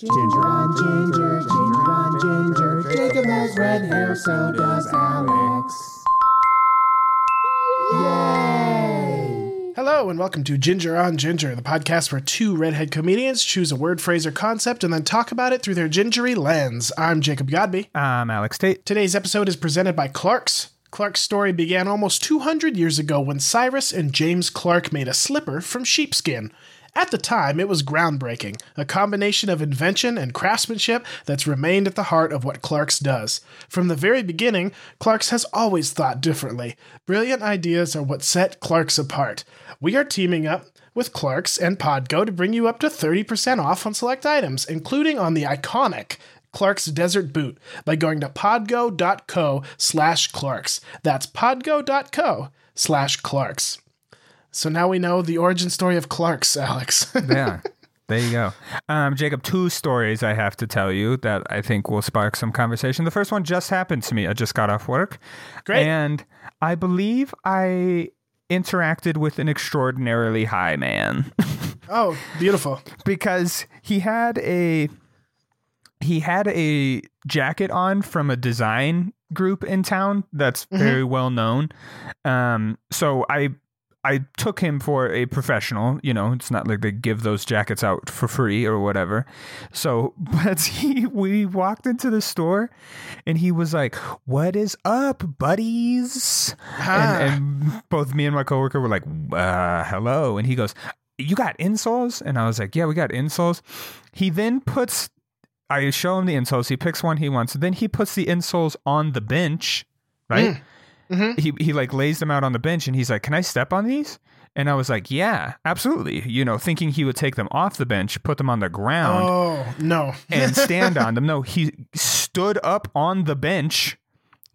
Ginger on ginger, ginger on ginger. Jacob has red hair, so does Alex. Yay! Hello, and welcome to Ginger on Ginger, the podcast where two redhead comedians choose a word, phrase, or concept and then talk about it through their gingery lens. I'm Jacob Godby. I'm Alex Tate. Today's episode is presented by Clark's. Clark's story began almost 200 years ago when Cyrus and James Clark made a slipper from sheepskin. At the time, it was groundbreaking, a combination of invention and craftsmanship that's remained at the heart of what Clark's does. From the very beginning, Clark's has always thought differently. Brilliant ideas are what set Clark's apart. We are teaming up with Clark's and Podgo to bring you up to 30% off on select items, including on the iconic Clark's Desert Boot by going to podgo.co slash Clark's. That's podgo.co slash Clark's. So now we know the origin story of Clark's, Alex. Yeah. There you go. Um, Jacob, two stories I have to tell you that I think will spark some conversation. The first one just happened to me. I just got off work. Great. And I believe I interacted with an extraordinarily high man oh, beautiful. because he had a he had a jacket on from a design group in town that's very well known. Um, so I I took him for a professional. You know, it's not like they give those jackets out for free or whatever. So, but he we walked into the store, and he was like, "What is up, buddies?" Ah. And, and both me and my coworker were like, uh, "Hello," and he goes. You got insoles? And I was like, Yeah, we got insoles. He then puts I show him the insoles. He picks one he wants. Then he puts the insoles on the bench, right? Mm-hmm. He he like lays them out on the bench, and he's like, "Can I step on these?" And I was like, "Yeah, absolutely." You know, thinking he would take them off the bench, put them on the ground, Oh, no. and stand on them. No, he stood up on the bench,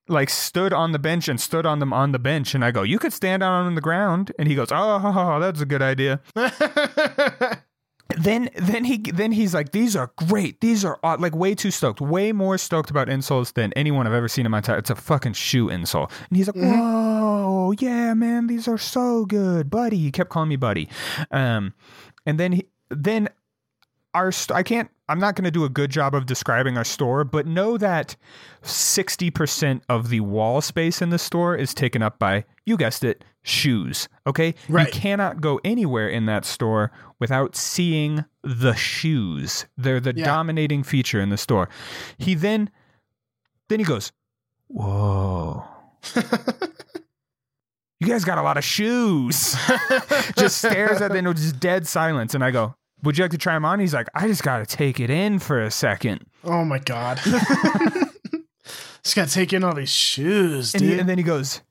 like stood on the bench and stood on them on the bench. And I go, "You could stand on the ground." And he goes, "Oh, that's a good idea." then then he then he's like these are great. These are aw-" like way too stoked way more stoked about insoles than anyone i've ever seen in my entire it's a fucking shoe insole and he's like whoa yeah man these are so good buddy. He kept calling me buddy. Um and then he then our st- I can't I'm not going to do a good job of describing our store, but know that 60% of the wall space in the store is taken up by you guessed it, shoes, okay? Right. You cannot go anywhere in that store without seeing the shoes. They're the Yeah. dominating feature in the store. He then then he goes, "Whoa." You guys got a lot of shoes. just stares at them with just dead silence. And I go, Would you like to try them on? He's like, I just got to take it in for a second. Oh, my God. Just got to take in all these shoes, And, dude. he, and then he goes,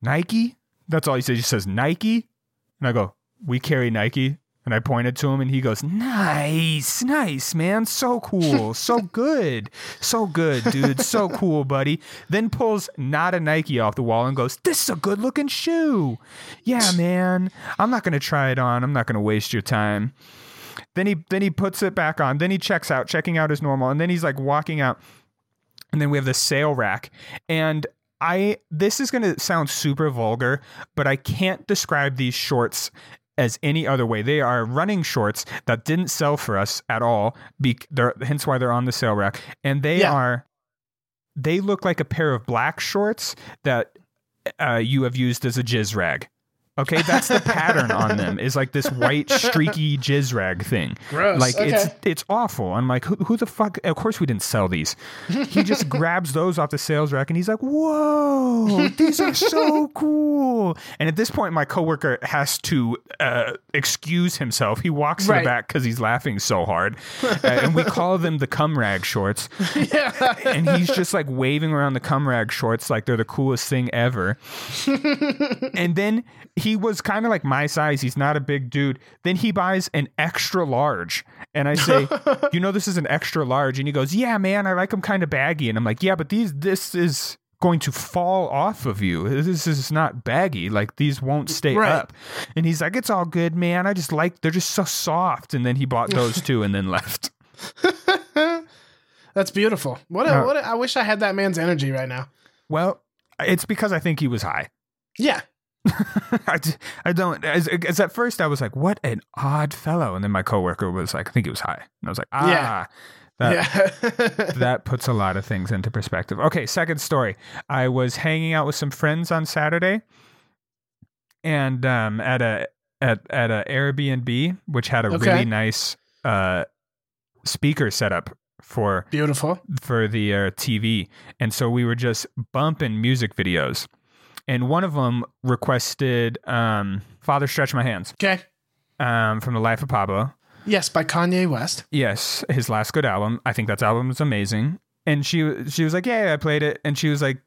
Nike? That's all he says. He says, Nike? And I go, We carry Nike. And I pointed to him and he goes, Nice, nice, man. So cool. So good. So good, dude. So cool, buddy. Then pulls not a Nike off the wall and goes, This is a good looking shoe. Yeah, man. I'm not gonna try it on. I'm not gonna waste your time. Then he then he puts it back on. Then he checks out, checking out as normal, and then he's like walking out. And then we have the sale rack. And I this is gonna sound super vulgar, but I can't describe these shorts as any other way. They are running shorts that didn't sell for us at all. Be, they're, hence why they're on the sale rack. And they Yeah. are they look like a pair of black shorts that uh, you have used as a jizz rag. Okay, that's the pattern on them. Is like this white streaky jizz rag thing. Gross. Like it's Okay. it's awful. I'm like, who, who the fuck? Of course we didn't sell these. He just grabs those off the sales rack and he's like, whoa, these are so cool. And at this point, my coworker has to uh, excuse himself. He walks to Right. the back because he's laughing so hard, uh, and we call them the cum rag shorts Yeah. and he's just like waving around the cum rag shorts like they're the coolest thing ever. and then he was kind of like my size. He's not a big dude. Then he buys an extra large. And I say, You know, this is an extra large. And he goes, Yeah, man, I like them kind of baggy. And I'm like, Yeah, but these, this is going to fall off of you. This is not baggy. Like these won't stay Right. up. And he's like, It's all good, man. I just like, they're just so soft. And then he bought those two and then left. That's beautiful. What a, Uh, what a, I wish I had that man's energy right now. Well, it's because I think he was high. Yeah. I, d- I don't. As, as at first, I was like, "What an odd fellow," and then my coworker was like, "I think he was high," and I was like, "Ah, Yeah. that yeah. that puts a lot of things into perspective." Okay, second story. I was hanging out with some friends on Saturday, and um, at a at at a Airbnb, which had a Okay. really nice uh speaker setup for Beautiful. for the uh, TV, and so we were just bumping music videos, and one of them requested um, "Father Stretch My Hands" Okay. um, from the Life of Pablo. Yes, by Kanye West. Yes, his last good album. I think that album is amazing. And she she was like, "Yeah, I played it." And she was like,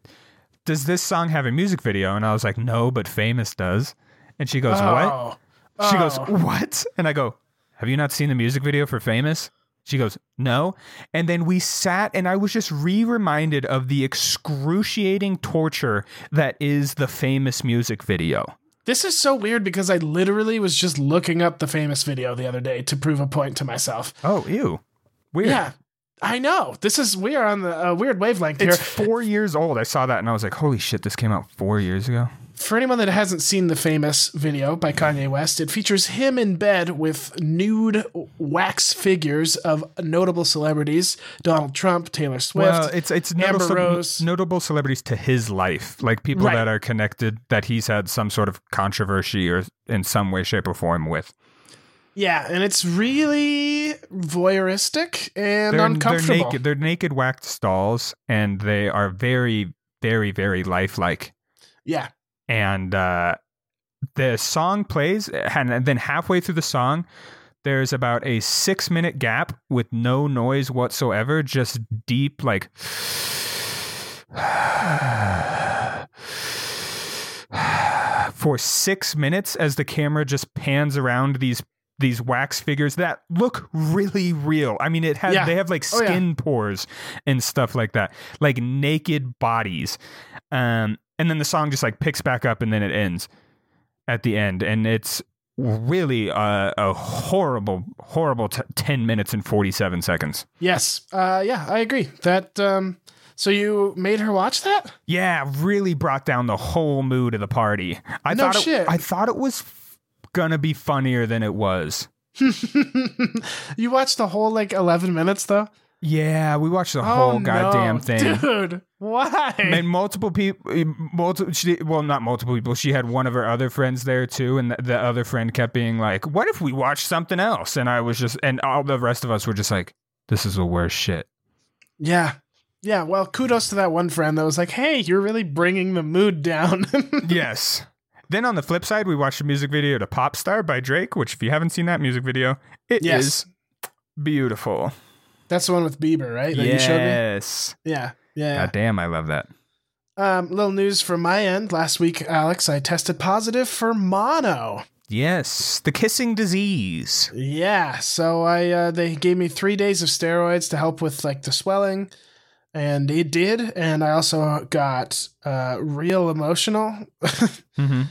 "Does this song have a music video?" And I was like, "No, but Famous does." And she goes, "What?" Oh. She goes, Oh. "What?" And I go, "Have you not seen the music video for Famous?" She goes, "No." And then we sat and I was just re-reminded of the excruciating torture that is the Famous music video. This is so weird because I literally was just looking up the famous video the other day to prove a point to myself. Oh, ew. Weird. Yeah. I know. This is we are on the uh, weird wavelength here. It's here. 4 years old. I saw that and I was like, "Holy shit, this came out 4 years ago." For anyone that hasn't seen the famous video by Kanye West, it features him in bed with nude wax figures of notable celebrities: Donald Trump, Taylor Swift. Well, it's it's Amber notable, Rose. notable celebrities to his life, like people Right. that are connected that he's had some sort of controversy or in some way, shape, or form with. yeah, and it's really voyeuristic and They're, they're uncomfortable. naked. They're naked waxed dolls, and they are very, very, very lifelike. Yeah, And uh, the song plays, and then halfway through the song, there's about a six minute gap with no noise whatsoever, just deep, like. for six minutes as the camera just pans around these these wax figures that look really real. I mean, it has Yeah. they have like Oh, yeah. skin pores and stuff like that, like naked bodies. Um, and then the song just like picks back up and then it ends at the end, and it's really a, a horrible, horrible t- ten minutes and forty seven seconds. yes, uh, yeah, I agree. That um, so you made her watch that? Yeah, really brought down the whole mood of the party. I No thought shit. It, I thought it was f- gonna be funnier than it was. you watched the whole like eleven minutes though. Yeah, we watched the Oh, whole no. goddamn thing. dude. Why? And multiple people, eh, multiple, she, well, not multiple people. She had one of her other friends there too, and the, the other friend kept being like, "What if we watch something else?" And I was just, and all the rest of us were just like, "This is the worst shit." Yeah. Yeah, well, kudos to that one friend that was like, "Hey, you're really bringing the mood down." yes. Then on the flip side, we watched a music video to "Pop Star" by Drake, which, if you haven't seen that music video, it is Yes. beautiful. That's the one with Bieber, right? That you me. yes. Yeah. Yeah. God damn, I love that. Um, little news from my end. Last week, Alex, I tested positive for mono. Yes, the kissing disease. Yeah, so I uh, they gave me three days of steroids to help with like the swelling, and it did. And I also got uh, real emotional, Mm-hmm.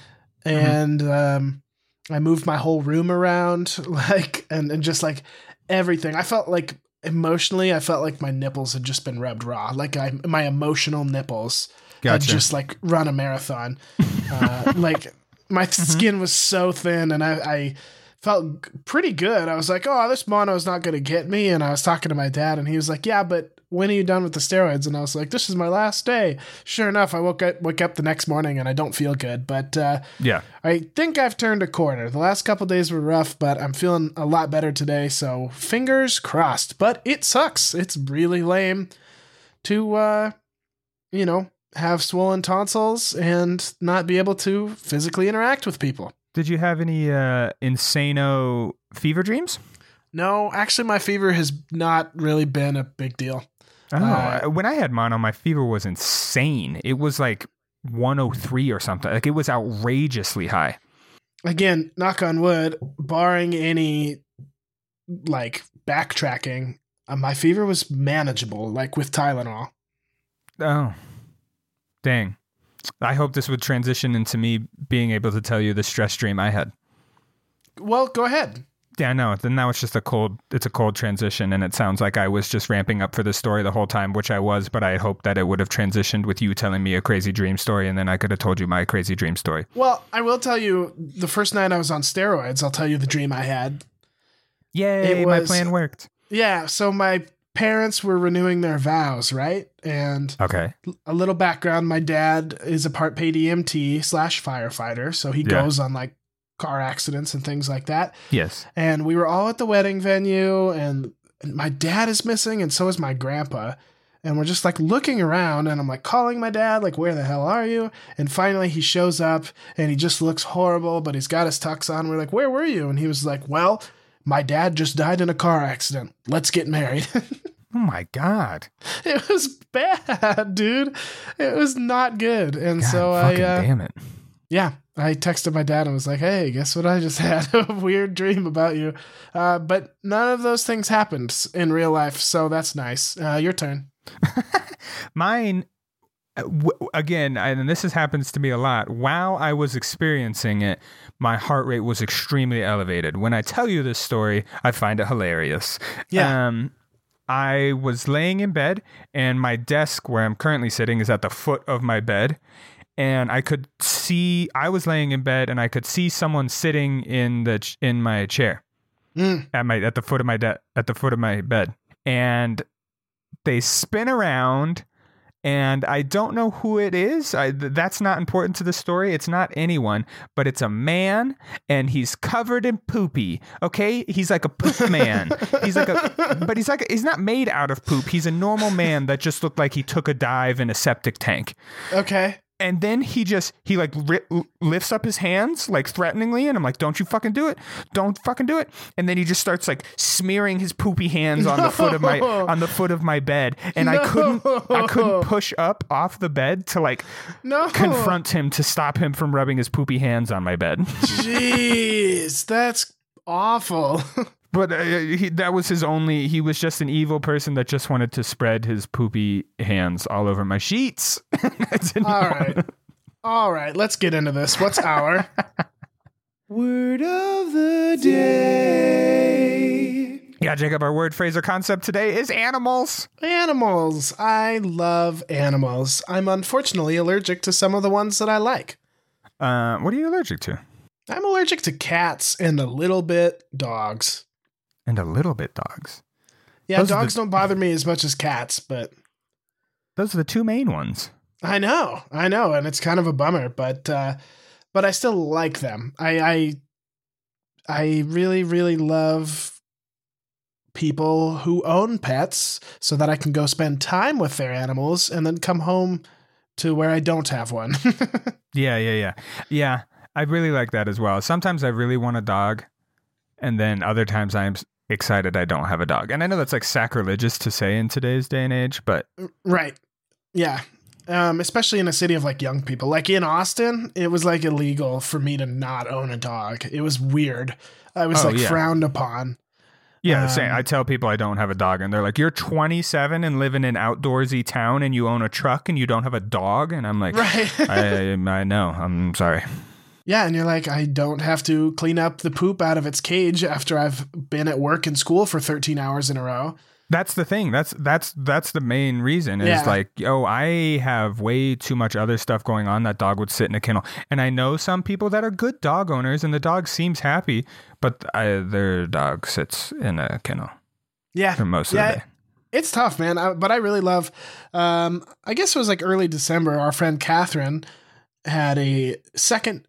and um, I moved my whole room around, like and and just like everything. I felt like emotionally, I felt like my nipples had just been rubbed raw. Like I my emotional nipples had just like run a marathon. uh, like my skin was so thin, and I, I felt pretty good. I was like, "Oh, this mono is not going to get me." And I was talking to my dad, and he was like, "Yeah, but when are you done with the steroids?" And I was like, "This is my last day." Sure enough, I woke up woke up the next morning, and I don't feel good, but uh, Yeah. I think I've turned a corner. The last couple days were rough, but I'm feeling a lot better today. So fingers crossed. But it sucks. It's really lame to, uh, you know, have swollen tonsils and not be able to physically interact with people. Did you have any uh, insano fever dreams? No, actually, my fever has not really been a big deal. Oh, Uh, when I had mono, my fever was insane. It was like 103 or something. Like it was outrageously high. Again, knock on wood, barring any like backtracking, uh, my fever was manageable, like with Tylenol. Oh, dang. I hope this would transition into me being able to tell you the stress dream I had. Well, go ahead. Yeah, no. Then now it's just a cold. It's a cold transition, and it sounds like I was just ramping up for the story the whole time, which I was. But I hoped that it would have transitioned with you telling me a crazy dream story, and then I could have told you my crazy dream story. Well, I will tell you the first night I was on steroids, I'll tell you the dream I had. Yay! It my plan worked. Yeah, so my parents were renewing their vows, right? And Okay. a little background my dad is a part paid EMT slash firefighter, so he Yeah. goes on like car accidents and things like that. Yes. And we were all at the wedding venue, and my dad is missing, and so is my grandpa. And we're just like looking around, and I'm like calling my dad, like, where the hell are you? And finally he shows up, and he just looks horrible, but he's got his tux on. We're like, where were you? And he was like, well, my dad just died in a car accident. Let's get married. Oh my god. it was bad, dude. It was not good. And God, so I, uh, damn it. yeah, I texted my dad and was like, "Hey, guess what? I just had a weird dream about you." Uh, but none of those things happened in real life, so that's nice. Uh, your turn. Mine, uh, w- again, and this has happens to me a lot. While I was experiencing it, my heart rate was extremely elevated. When I tell you this story, I find it hilarious. Yeah. Um, I was laying in bed, and my desk where I'm currently sitting is at the foot of my bed. And I could see I was laying in bed, and I could see someone sitting in the ch- in my chair Mm. at my at the foot of my de- at the foot of my bed, and they spin around and I don't know who it is. I, th- that's not important to the story. It's not anyone, but it's a man, and he's covered in poopy. Okay, he's like a poop man. he's like a, but he's like a, he's not made out of poop. He's a normal man that just looked like he took a dive in a septic tank. Okay. And then he just he like ri- lifts up his hands like threateningly, and I'm like, "Don't you fucking do it! Don't fucking do it!" And then he just starts like smearing his poopy hands on the foot of my on the foot of my bed, and I couldn't I couldn't push up off the bed to like No. confront him to stop him from rubbing his poopy hands on my bed. Jeez, that's awful. But uh, he, that was his only. He was just an evil person that just wanted to spread his poopy hands all over my sheets. All right. All right, let's get into this. What's our word of the day? Yeah, Jacob. Our word, phrase, or concept today is animals. Animals. I love animals. I'm unfortunately allergic to some of the ones that I like. Uh, what are you allergic to? I'm allergic to cats and a little bit dogs. And a little bit dogs. Yeah, Those dogs the- don't bother me as much as cats, but Those are the two main ones. I know, I know, and it's kind of a bummer, but uh, but I still like them. I I I really really love people who own pets so that I can go spend time with their animals and then come home to where I don't have one. Yeah, yeah, yeah. Yeah, I really like that as well. Sometimes I really want a dog, and then other times I'm excited I don't have a dog. And I know that's like sacrilegious to say in today's day and age, but right. Yeah. Um, especially in a city of like young people. Like in Austin, it was like illegal for me to not own a dog. It was weird. I was Oh, like yeah. frowned upon. yeah, Um, same. I tell people I don't have a dog, and they're like, "You're 27 and live in an outdoorsy town, and you own a truck, and you don't have a dog." And I'm like, Right. I, I know. I'm sorry. Yeah, and you're like, I don't have to clean up the poop out of its cage after I've been at work and school for 13 hours in a row. That's the thing. That's that's that's the main reason. Is Yeah. like, oh, I have way too much other stuff going on. That dog would sit in a kennel, and I know some people that are good dog owners, and the dog seems happy, but I, their dog sits in a kennel Yeah. for most of Yeah, the day. It's tough, man. I, but I really love, um, I guess it was like early December. Our friend Catherine had a second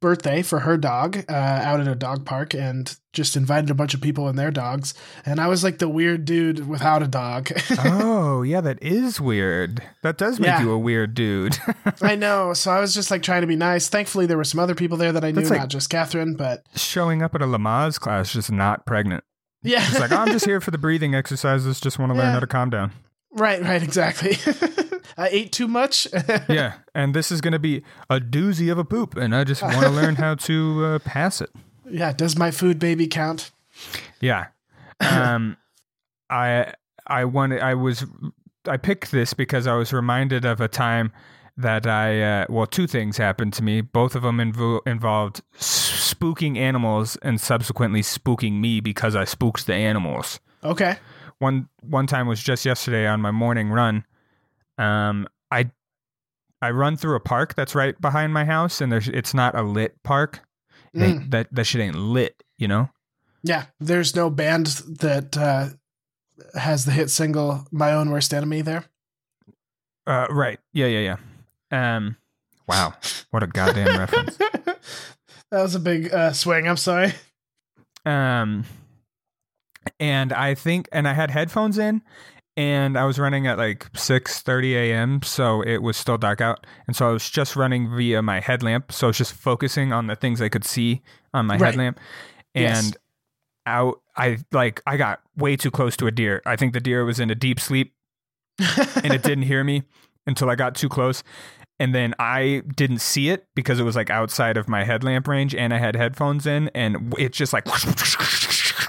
birthday for her dog uh, out at a dog park and just invited a bunch of people and their dogs. And I was like the weird dude without a dog. oh, yeah, that is weird. That does make Yeah. you a weird dude. I know. So I was just like trying to be nice. Thankfully, there were some other people there that I knew, like- not just Catherine, but Showing up at a Lamaze class, just not pregnant. yeah. It's like, "Oh, I'm just here for the breathing exercises. Just want to learn Yeah. how to calm down. Right, right, exactly. I ate too much. yeah, and this is going to be a doozy of a poop, and I just want to learn how to uh, pass it. yeah, does my food baby count? Yeah, um, I I wanted I was I picked this because I was reminded of a time that I uh, well two things happened to me. Both of them invo- involved spooking animals and subsequently spooking me because I spooked the animals. Okay. One one time was just yesterday on my morning run. Um, I I run through a park that's right behind my house, and there's it's not a lit park. Mm. ain't- that that shit ain't lit, you know. Yeah. There's no band that uh, has the hit single "My Own Worst Enemy" there. Uh, right. Yeah, yeah, yeah. Um, wow, what a goddamn reference. that was a big uh, swing. I'm sorry. Um, and I think, and I had headphones in, and I was running at like six thirty a.m., so it was still dark out, and so I was just running via my headlamp, so I was just focusing on the things I could see on my Right. headlamp, Yes. and out, I like, I got way too close to a deer. I think the deer was in a deep sleep, and it didn't hear me until I got too close. And then I didn't see it because it was like outside of my headlamp range and I had headphones in and it just like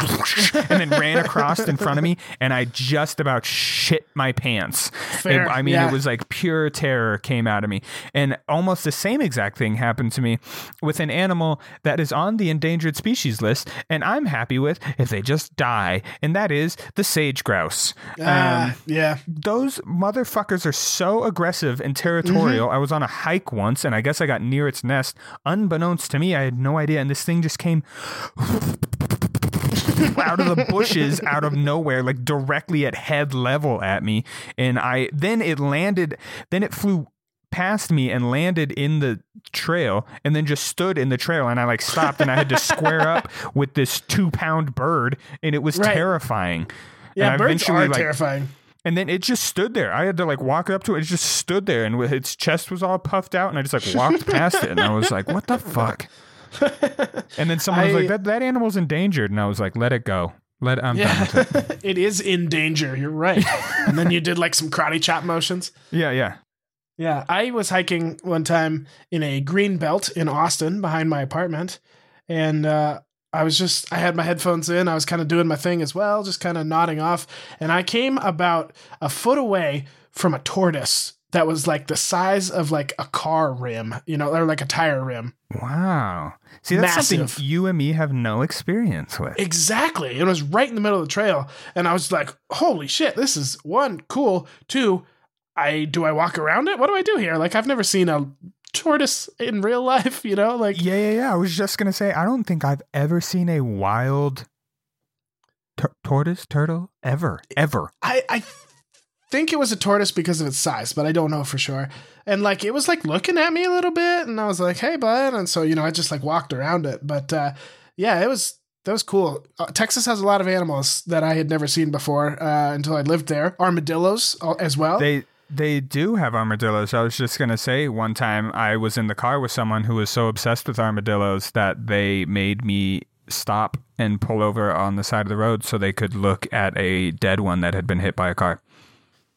and then ran across in front of me and I just about shit my pants. Fair, It- I mean, yeah. it was like pure terror came out of me. And almost the same exact thing happened to me with an animal that is on the endangered species list and I'm happy with if they just die. And that is the sage grouse. Ah, Um, yeah. those motherfuckers are so aggressive and territorial. I was on a hike once and I guess I got near its nest. Unbeknownst to me, I had no idea. And this thing just came out of the bushes, out of nowhere, like directly at head level at me. And I then it landed, then it flew past me and landed in the trail and then just stood in the trail and I like stopped and I had to square up with this two pound bird and it was Right. terrifying. Yeah, And birds are like, terrifying. and then it just stood there. I had to like walk up to it. It just stood there, and its chest was all puffed out, and I just like walked past it, and I was like, "What the fuck?" And then someone was like, "That that animal's endangered," and I was like, "Let it go. Let I'm done with it." It is in danger. You're right. and then you did like some karate chop motions. Yeah, yeah. Yeah, I was hiking one time in a green belt in Austin behind my apartment, and uh, I was just I had my headphones in. I was kind of doing my thing as well, just kind of nodding off, and I came about a foot away from a tortoise that was like the size of like a car rim, you know, or like a tire rim. Wow. See, that's Massive. something you and me have no experience with. Exactly. It was right in the middle of the trail. And I was like, holy shit, this is one, cool. Two, I do I walk around it? What do I do here? Like I've never seen a tortoise in real life, you know? Like Yeah, yeah, yeah. I was just gonna say, I don't think I've ever seen a wild tur- tortoise, turtle, ever, ever. I, I think it was a tortoise because of its size, but I don't know for sure. And like it was like looking at me a little bit, and I was like, "Hey, bud," and so you know I just like walked around it. But uh, yeah, it was that was cool. Uh, Texas has a lot of animals that I had never seen before uh, until I lived there. Armadillos uh, as well. They they do have armadillos. I was just gonna say one time I was in the car with someone who was so obsessed with armadillos that they made me stop and pull over on the side of the road so they could look at a dead one that had been hit by a car.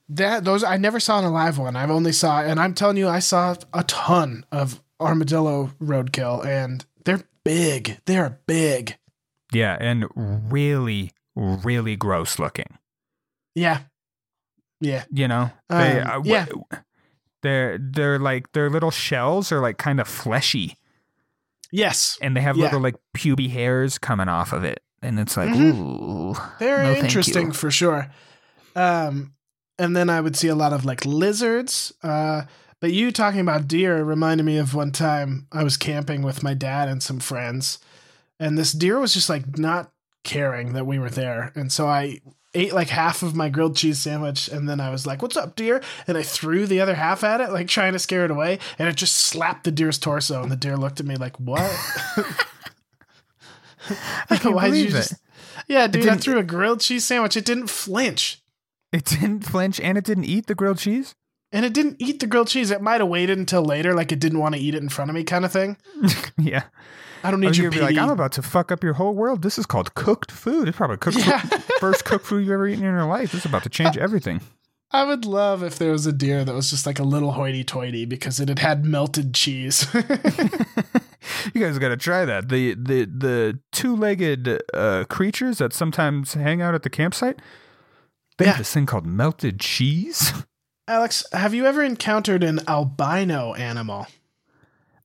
That those I never saw an alive one. I've only saw, and I'm telling you, I saw a ton of armadillo roadkill, and they're big. They are big. Yeah, and really, really gross looking. Yeah, yeah. You know, they Um, uh, yeah. They're they're like their little shells are like kind of fleshy, Yes, and they have Yeah. little like puby hairs coming off of it, and it's like Mhm. ooh, they're no, interesting for sure. Um, and then I would see a lot of like lizards. Uh, but you talking about deer reminded me of one time I was camping with my dad and some friends, and this deer was just like not caring that we were there, and so I ate like half of my grilled cheese sandwich and then I was like, "What's up, deer?" and I threw the other half at it like trying to scare it away and it just slapped the deer's torso and the deer looked at me like, "What?" I can't Why'd believe you it. just- Yeah, dude, I threw a grilled cheese sandwich. It didn't flinch. It didn't flinch, and it didn't eat the grilled cheese. And it didn't eat the grilled cheese. It might have waited until later, like it didn't want to eat it in front of me, kind of thing. yeah. I don't I need was your be like. I'm about to fuck up your whole world. This is called cooked food. It's probably cooked Yeah. first cooked food you've ever eaten in your life. This is about to change everything. I would love if there was a deer that was just like a little hoity-toity because it had had melted cheese. You guys got to try that. The the the two legged uh, creatures that sometimes hang out at the campsite. They Yeah. have this thing called melted cheese. Alex, have you ever encountered an albino animal?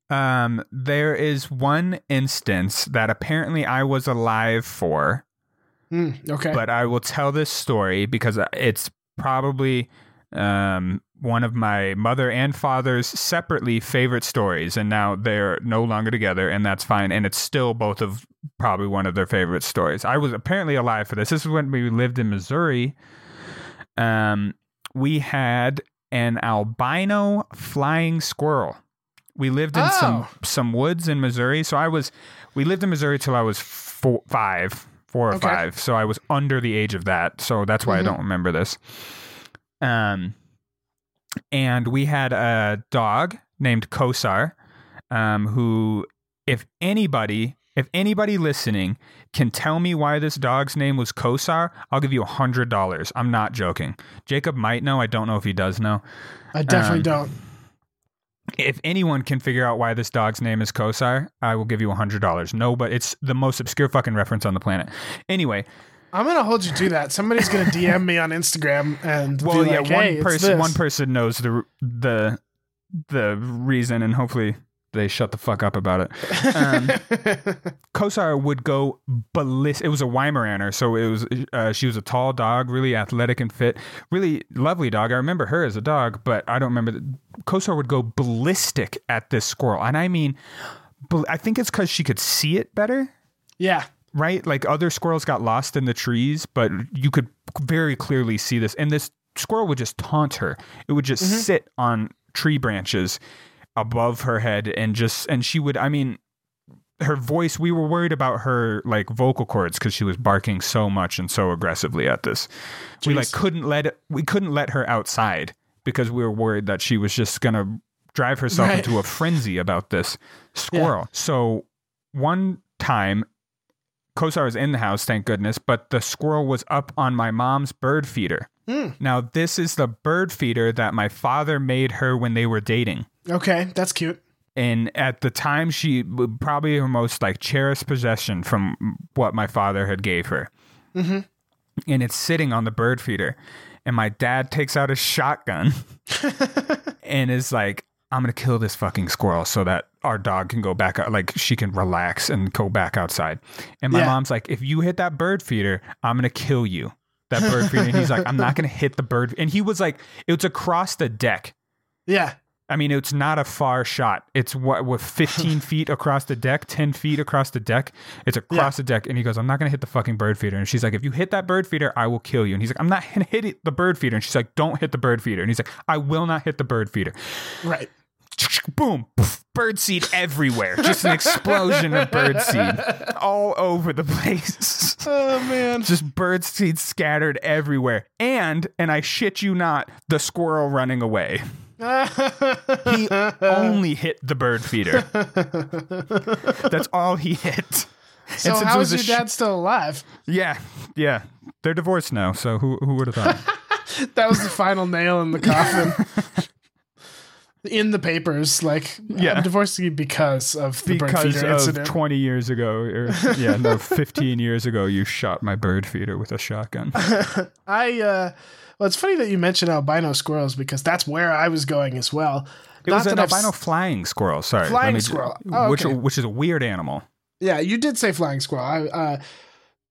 Um, there is one instance that apparently I was alive for, Mm, okay. but I will tell this story because it's probably um, one of my mother and father's separately favorite stories, and now they're no longer together, and that's fine. And it's still both of probably one of their favorite stories. I was apparently alive for this. This is when we lived in Missouri. Um, we had an albino flying squirrel. We lived in some Oh. some woods in Missouri, so I was. We lived in Missouri till I was four, five, four or Okay. five. So I was under the age of that. So that's why Mhm. I don't remember this. Um, and we had a dog named Kosar, um, who, if anybody, if anybody listening can tell me why this dog's name was Kosar, I'll give you a hundred dollars. I'm not joking. Jacob might know. I don't know if he does know. I definitely um, don't. If anyone can figure out why this dog's name is Kosar, I will give you a hundred dollars. No, but it's the most obscure fucking reference on the planet. Anyway, I'm gonna hold you to that. Somebody's gonna DM me on Instagram and well, yeah, like, "Hey, one person, this." one person knows the the the reason, and hopefully they shut the fuck up about it. Um, Kosar would go ballistic. It was a Weimaraner, so it was. Uh, she was a tall dog, really athletic and fit, really lovely dog. I remember her as a dog, but I don't remember. The, Kosar would go ballistic at this squirrel, and I mean, I think it's because she could see it better. yeah, Right, like other squirrels got lost in the trees, but you could very clearly see this. And this squirrel would just taunt her. It would just sit on tree branches above her head and just and she would. I mean, her voice we were worried about her like vocal cords because she was barking so much and so aggressively at this we like couldn't let we couldn't let her outside because we were worried that she was just gonna drive herself Right. into a frenzy about this squirrel so one time Kosar was in the house, thank goodness, but the squirrel was up on my mom's bird feeder. Hmm. Now, this is the bird feeder that my father made her when they were dating okay, that's cute. and at the time she probably her most like cherished possession from what my father had gave her. Mm-hmm. and it's sitting on the bird feeder. And my dad takes out a shotgun and is like i'm gonna kill this fucking squirrel so that our dog can go back out like she can relax and go back outside. And my Yeah. mom's like if you hit that bird feeder i'm gonna kill you. That bird feeder. And he's like i'm not gonna hit the bird. And he was like it was across the deck. Yeah, I mean, it's not a far shot. It's what, with 15 feet across the deck, 10 feet across the deck. It's across the deck. And he goes, I'm not going to hit the fucking bird feeder. And she's like, if you hit that bird feeder, I will kill you. And he's like, I'm not going to hit it- the bird feeder. And she's like, don't hit the bird feeder. And he's like, I will not hit the bird feeder. right. Boom, poof, bird seed everywhere. Just an explosion of bird seed all over the place. Oh man. Just bird seed scattered everywhere. And, and I shit you not, the squirrel running away. He only hit the bird feeder. That's all he hit. so how is your sh- dad still alive? Yeah, yeah. They're divorced now, so who who would have thought? That was the final nail in the coffin. in the papers, like Yeah. I'm divorcing you because of the bird feeder of incident. twenty years ago, or yeah, no, fifteen years ago, you shot my bird feeder with a shotgun. I uh well it's funny that you mentioned albino squirrels because that's where I was going as well. It was Not an that I've albino s- flying squirrel. Sorry, Flying me- squirrel. Oh, which okay. which is a weird animal. Yeah, you did say flying squirrel. I, uh,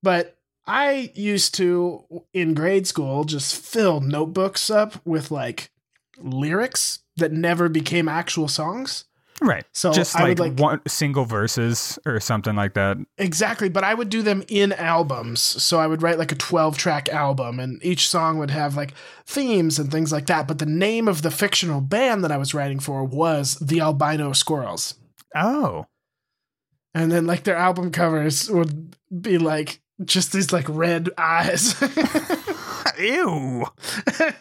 but I used to in grade school just fill notebooks up with like lyrics that never became actual songs. Right. So just I like, would like one single verses or something like that. exactly, but I would do them in albums. So I would write like a 12 track album and each song would have like themes and things like that. But the name of the fictional band that I was writing for was the Albino Squirrels. Oh, And then like their album covers would be like just these like red eyes. ew.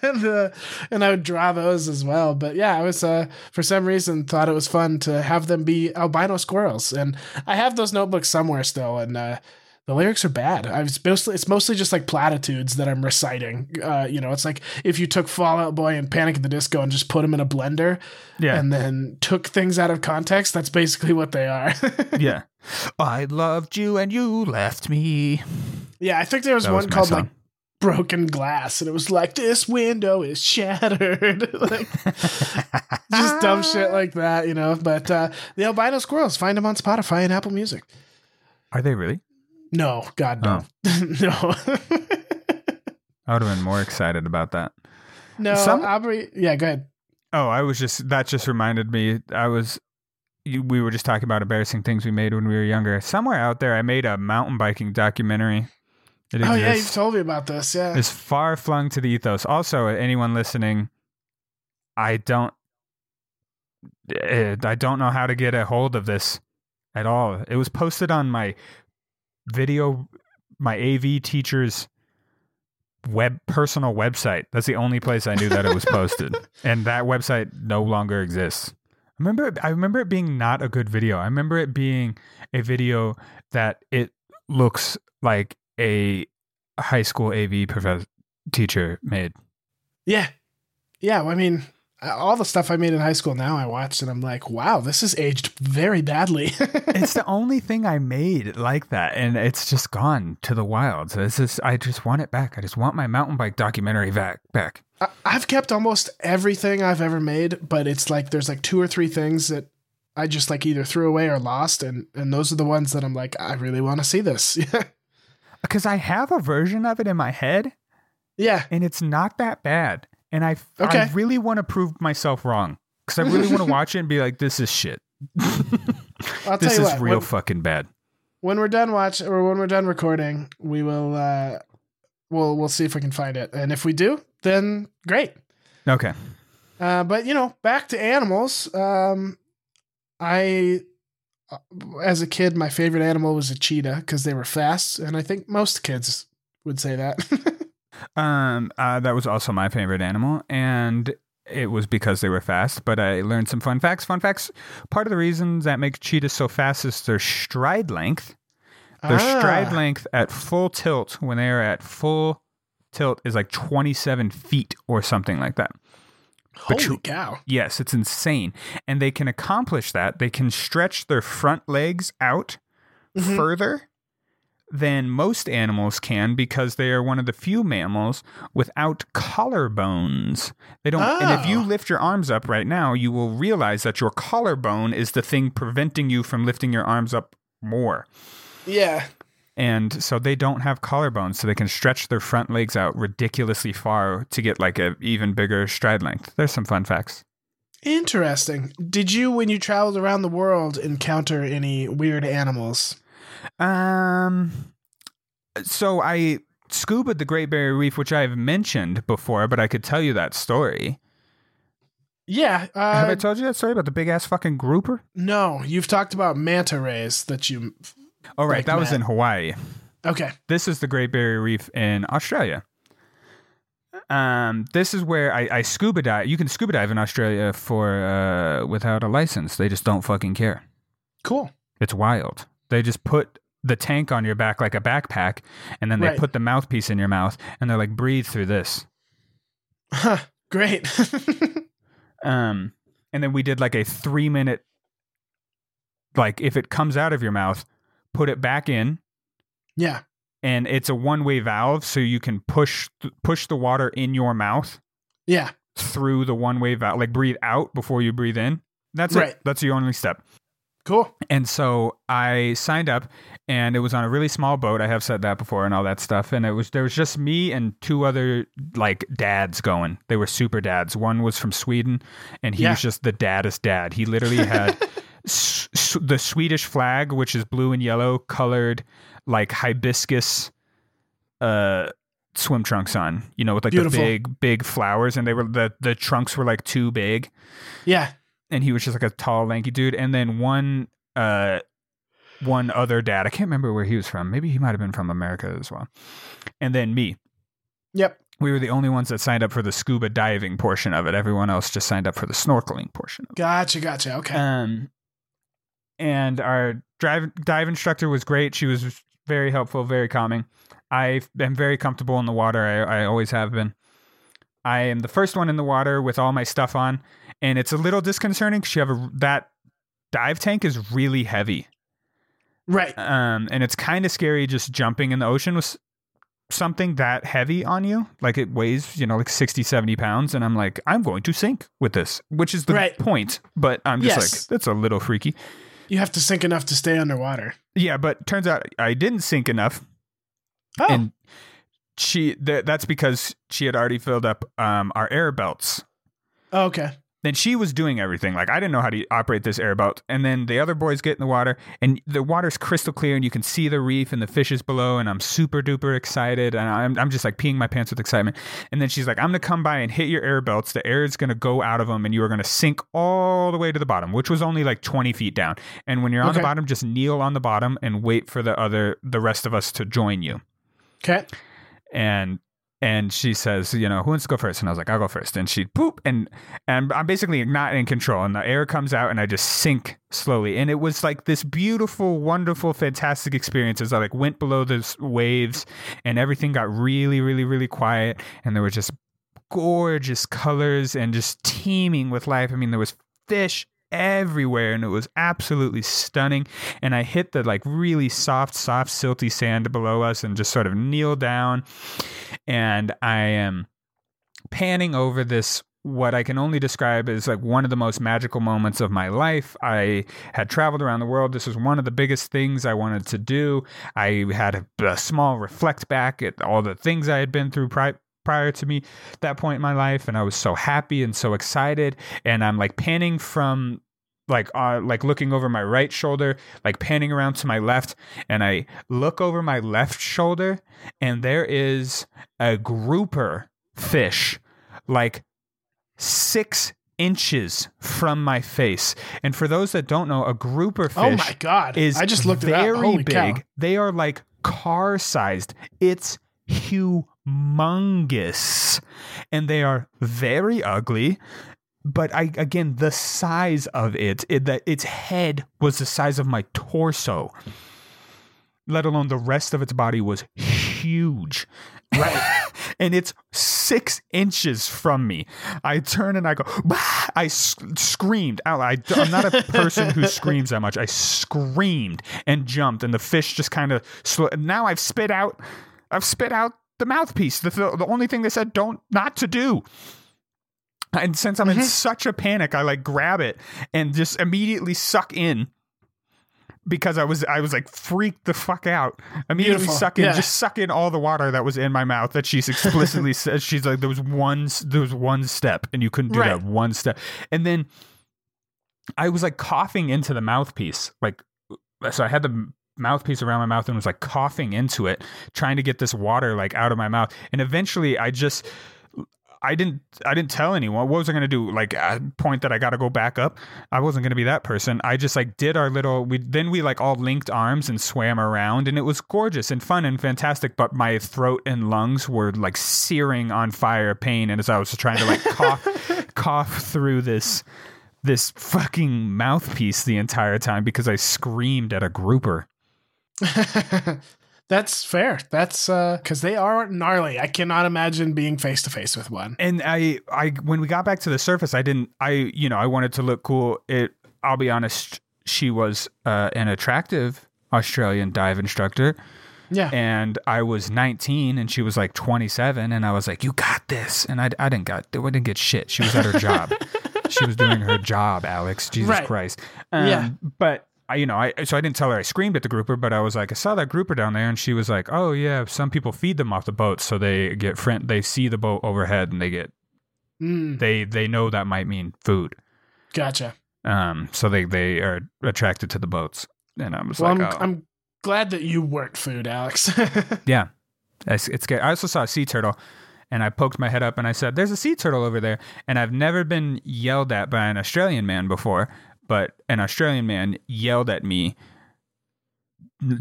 and, uh, and I would draw those as well. But yeah, I was uh, for some reason thought it was fun to have them be albino squirrels, and I have those notebooks somewhere still. And uh, the lyrics are bad. I was mostly it's mostly just like platitudes that I'm reciting. Uh, you know, it's like if you took Fall Out Boy and Panic at the Disco and just put them in a blender Yeah. and then took things out of context. That's basically what they are. yeah. I loved you and you left me. yeah, I think there was That one was called song. like broken glass, and it was like this window is shattered. like just dumb shit like that, you know. But uh, the albino squirrels find them on Spotify and Apple Music. Are they really? No, God no, no, I would have been more excited about that. no. Some- Aubrey, yeah, go ahead. Oh, I was just that just reminded me. I was we were just talking about embarrassing things we made when we were younger. Somewhere out there, I made a mountain biking documentary. It Oh yeah, you've told me about this. Yeah, it's far flung to the ethos. Also, anyone listening, I don't, eh, I don't know how to get a hold of this at all. It was posted on my video, my AV teacher's web personal website. That's the only place I knew that it was posted, and that website no longer exists. I remember, I remember it being not a good video. I remember it being a video that it looks like a high school AV professor teacher made. yeah, yeah. I mean, all the stuff I made in high school now I watched, and I'm like, wow, this is aged very badly. it's the only thing I made like that, and it's just gone to the wild. So this is I just want it back. I just want my mountain bike documentary back. Back. I- I've kept almost everything I've ever made, but it's like there's like two or three things that I just like either threw away or lost, and and those are the ones that I'm like, I really want to see this. Because I have a version of it in my head, yeah, and it's not that bad. And I, I really want to prove myself wrong. Because I really want to watch it and be like, this is shit. This tell you is what. real when, fucking bad. when we're done watch or when we're done recording, we will uh we'll we'll see if we can find it, and if we do, then great. Okay. Uh, but you know, back to animals. Um, I, uh, as a kid, my favorite animal was a cheetah because they were fast, and I think most kids would say that. Um, uh, that was also my favorite animal, and it was because they were fast. But I learned some fun facts. Fun facts. Part of the reasons that make cheetahs so fast is their stride length. Their Ah, stride length at full tilt, when they are at full tilt, is like 27 feet or something like that. but Holy you- cow! Yes, it's insane. And they can accomplish that. They can stretch their front legs out Mhm. further than most animals can because they are one of the few mammals without collarbones. They don't and if you Oh. lift your arms up right now, you will realize that your collarbone is the thing preventing you from lifting your arms up more. Yeah. And so they don't have collarbones, so they can stretch their front legs out ridiculously far to get like a even bigger stride length. There's some fun facts. Interesting. Did you, when you traveled around the world, encounter any weird animals? Um, so I scuba the Great Barrier Reef, which I've mentioned before, but I could tell you that story. Yeah. Uh, Have I told you that story about the big ass fucking grouper? no, you've talked about manta rays that you. Oh, right, Like that was in Hawaii. Okay. This is the Great Barrier Reef in Australia. Um, this is where I, I scuba dive. You can scuba dive in Australia for uh without a license. They just don't fucking care. Cool. It's wild. They just put the tank on your back like a backpack, and then they Right. put the mouthpiece in your mouth, and they're like, breathe through this. Huh. Great. Um, and then we did like a three minute, like if it comes out of your mouth, put it back in, yeah. and it's a one way valve, so you can push push the water in your mouth Yeah. through the one way valve, like breathe out before you breathe in. That's Right. it. That's the only step. Cool. And so I signed up, and it was on a really small boat. I have said that before, and all that stuff. And it was there was just me and two other like dads going. They were super dads. One was from Sweden, and he Yeah. was just the daddest dad. He literally had s- s- the Swedish flag, which is blue and yellow, colored like hibiscus, uh, swim trunks on. You know, with like Beautiful. the big big flowers, and they were the the trunks were like too big Yeah. And he was just like a tall, lanky dude. And then one, uh, one other dad. I can't remember where he was from. Maybe he might have been from America as well. And then me. Yep. We were the only ones that signed up for the scuba diving portion of it. Everyone else just signed up for the snorkeling portion of it. Gotcha. Gotcha. Okay. Um, and our drive dive instructor was great. She was very helpful, very calming. I am very comfortable in the water. I, I always have been. I am the first one in the water with all my stuff on, and it's a little disconcerting because you have a that dive tank is really heavy, right. um, and it's kind of scary just jumping in the ocean with something that heavy on you. Like it weighs, you know, like 60, 70 pounds. And I'm like, I'm going to sink with this, which is the Right. point. But I'm just Yes. like, that's a little freaky. You have to sink enough to stay underwater. Yeah, but turns out I didn't sink enough. Oh, And she, th- that's because she had already filled up um, our air belts. oh, okay. Then she was doing everything. Like I didn't know how to operate this airboat. And then the other boys get in the water, and the water's crystal clear, and you can see the reef and the fishes below. And I'm super duper excited, and I'm I'm just like peeing my pants with excitement. And then she's like, "I'm gonna come by and hit your air belts. The air is gonna go out of them, and you are gonna sink all the way to the bottom, which was only like 20 feet down. And when you're on the bottom, just kneel on the bottom and wait for the other the rest of us to join you." Okay. and and she says, you know, who wants to go first? And I was like, I'll go first. And she poop, and and I'm basically not in control. And the air comes out, and I just sink slowly. And it was like this beautiful, wonderful, fantastic experience as I like went below the waves, and everything got really, really, really quiet, and there were just gorgeous colors and just teeming with life. I mean, there was fish everywhere and it was absolutely stunning and i hit the like really soft soft silty sand below us and just sort of kneel down and i am panning over this what I can only describe as like one of the most magical moments of my life. I had traveled around the world. This was one of the biggest things I wanted to do. I had a, a small reflect back at all the things I had been through pri- prior to me that point in my life and I was so happy and so excited and I'm like panning from like uh, like looking over my right shoulder, like panning around to my left, and I look over my left shoulder, and there is a grouper fish, like six inches from my face. And for those that don't know, a grouper fish Oh my god! is I just looked very big. cow! They are like car sized. It's humongous, and they are very ugly. But I again, the size of it, it that its head was the size of my torso. Let alone the rest of its body was huge. Right. and it's six inches from me. I turn and I go, "Bah!" I s- screamed out. I, am not a person who screams that much. I screamed and jumped, and the fish just kind of. Sl- now I've spit out. I've spit out the mouthpiece. The, the, only thing they said don't not to do. And since I'm in mm-hmm. such a panic, I like grab it and just immediately suck in because I was I was like freaked the fuck out. Immediately Beautiful. suck in, Yeah. just suck in all the water that was in my mouth. That she's explicitly says she's like there was one there was one step and you couldn't do Right. that one step. And then I was like coughing into the mouthpiece, like so I had the mouthpiece around my mouth and was like coughing into it, trying to get this water like out of my mouth. And eventually, I just I didn't I didn't tell anyone. What was I going to do? Like point that I got to go back up. I wasn't going to be that person. I just like did our little we then we like all linked arms and swam around and it was gorgeous and fun and fantastic, but my throat and lungs were like searing on fire pain and as I was trying to like cough cough through this this fucking mouthpiece the entire time because I screamed at a grouper. That's fair. That's uh because they are gnarly. I cannot imagine being face to face with one. and I, I, when we got back to the surface, I didn't, I, you know, I wanted to look cool. It, I'll be honest, she was uh, an attractive Australian dive instructor, Yeah. and I was 19, and she was like 27, and I was like, "You got this," and I, I didn't got, I didn't get shit. She was at her job. she was doing her job, Alex. Jesus Right. Christ. Um, Yeah. but. I, you know, I so I didn't tell her I screamed at the grouper, but I was like, I saw that grouper down there, and she was like, "Oh yeah, some people feed them off the boat, so they get friend, they see the boat overhead, and they get Mm, they they know that might mean food. gotcha. Um, so they they are attracted to the boats. And I was Well, like, I'm, oh. I'm glad that you weren't food, Alex. yeah, it's, it's scary. I also saw a sea turtle, and I poked my head up and I said, "There's a sea turtle over there." And I've never been yelled at by an Australian man before, but an Australian man yelled at me,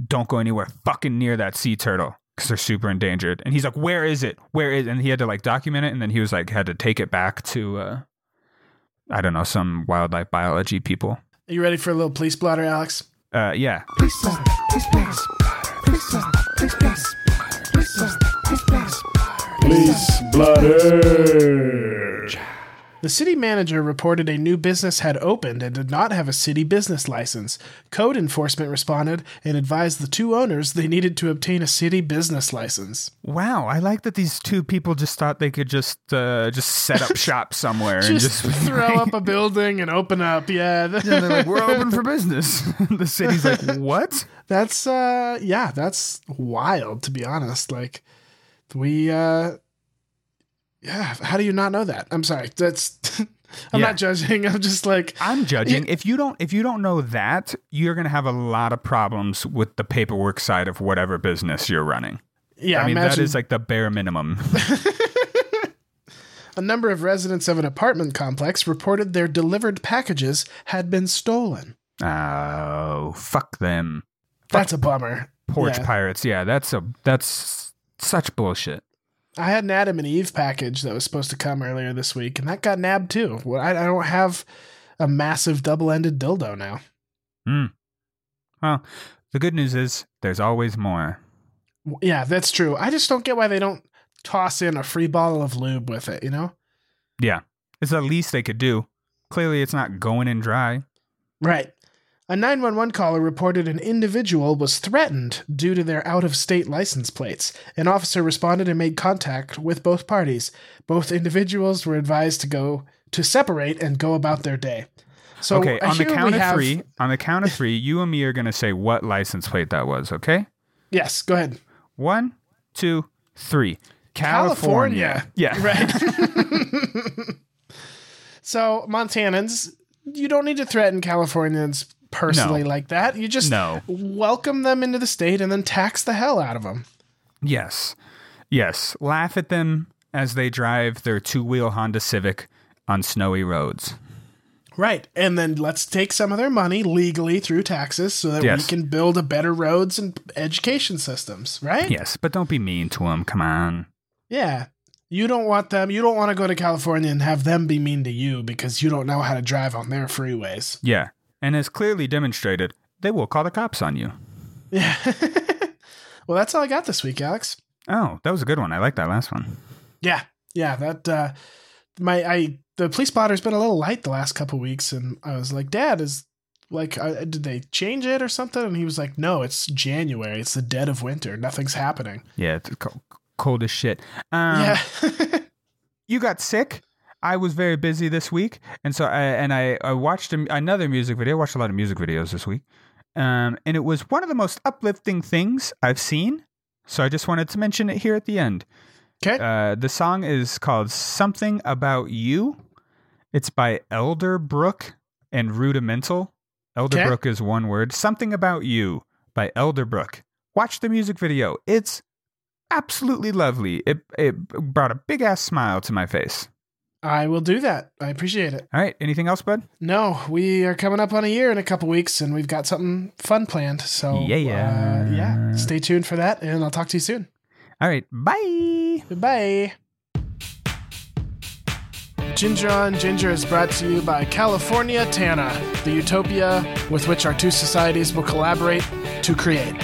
"Don't go anywhere fucking near that sea turtle." Because they're super endangered, and he's like, "Where is it? Where is?" And he had to like document it, and then he was like, had to take it back to, uh, I don't know, some wildlife biology people. Are you ready for a little police blotter, Alex? Uh, yeah, Police stop. Police please. Police stop. Please please. Please stop. Please please. Police blotter. The city manager reported a new business had opened and did not have a city business license. Code enforcement responded and advised the two owners they needed to obtain a city business license. Wow, I like that these two people just thought they could just uh, just set up shop somewhere and Just just throw up a building and open up. Yeah. And they're like, "We're open for business." the city's like, "What?" That's uh yeah, that's wild to be honest. Like we uh yeah, how do you not know that? I'm sorry. That's I'm Yeah. not judging. I'm just like I'm judging. If you don't, if you don't know that, you're gonna have a lot of problems with the paperwork side of whatever business you're running. yeah, I mean, imagine that is like the bare minimum. a number of residents of an apartment complex reported their delivered packages had been stolen. oh, fuck them, That's a bummer. porch Yeah. pirates. Yeah, that's a that's such bullshit. I had an Adam and Eve package that was supposed to come earlier this week, and that got nabbed too. Well, I, I don't have a massive double-ended dildo now. Hmm. Well, the good news is there's always more. Yeah, that's true. I just don't get why they don't toss in a free bottle of lube with it. You know? Yeah, it's the least they could do. Clearly, it's not going in dry. Right. A 911 caller reported an individual was threatened due to their out of state license plates. An officer responded and made contact with both parties. Both individuals were advised to go to separate and go about their day. So okay, on the count of have- three, on the count of three, you and me are gonna say what license plate that was. Okay, Yes, go ahead. one, two, three. California. Yeah. Right. so, Montanans, you don't need to threaten Californians personally No. like that. You just No. welcome them into the state and then tax the hell out of them. Yes. Yes. Laugh at them as they drive their two wheel Honda Civic on snowy roads. Right. And then let's take some of their money legally through taxes so that Yes. we can build a better roads and education systems, right? Yes, but don't be mean to them. Come on. Yeah. You don't want them, you don't want to go to California and have them be mean to you because you don't know how to drive on their freeways. Yeah. And as clearly demonstrated, they will call the cops on you. Yeah. well, that's all I got this week, Alex. Oh, that was a good one. I like that last one. Yeah, yeah. That uh, my I the police spotter's been a little light the last couple weeks, and I was like, Dad, is like, uh, did they change it or something? And he was like, No, it's January. It's the dead of winter. Nothing's happening. Yeah, it's co- cold as shit. Um, yeah, you got sick. I was very busy this week, and so I and I, I watched a, another music video. I watched a lot of music videos this week, um, and it was one of the most uplifting things I've seen. So I just wanted to mention it here at the end. okay. Uh, the song is called "Something About You." It's by Elderbrook and Rudimental. Elderbrook is one word. "Something About You" by Elderbrook. Watch the music video. It's absolutely lovely. It it brought a big ass smile to my face. I will do that. I appreciate it. All right. Anything else, bud? No, we are coming up on a year in a couple weeks, and we've got something fun planned. So Yeah, yeah. uh, yeah. Stay tuned for that, and I'll talk to you soon. All right. Bye. Bye. Ginger on Ginger is brought to you by California Tana, the utopia with which our two societies will collaborate to create.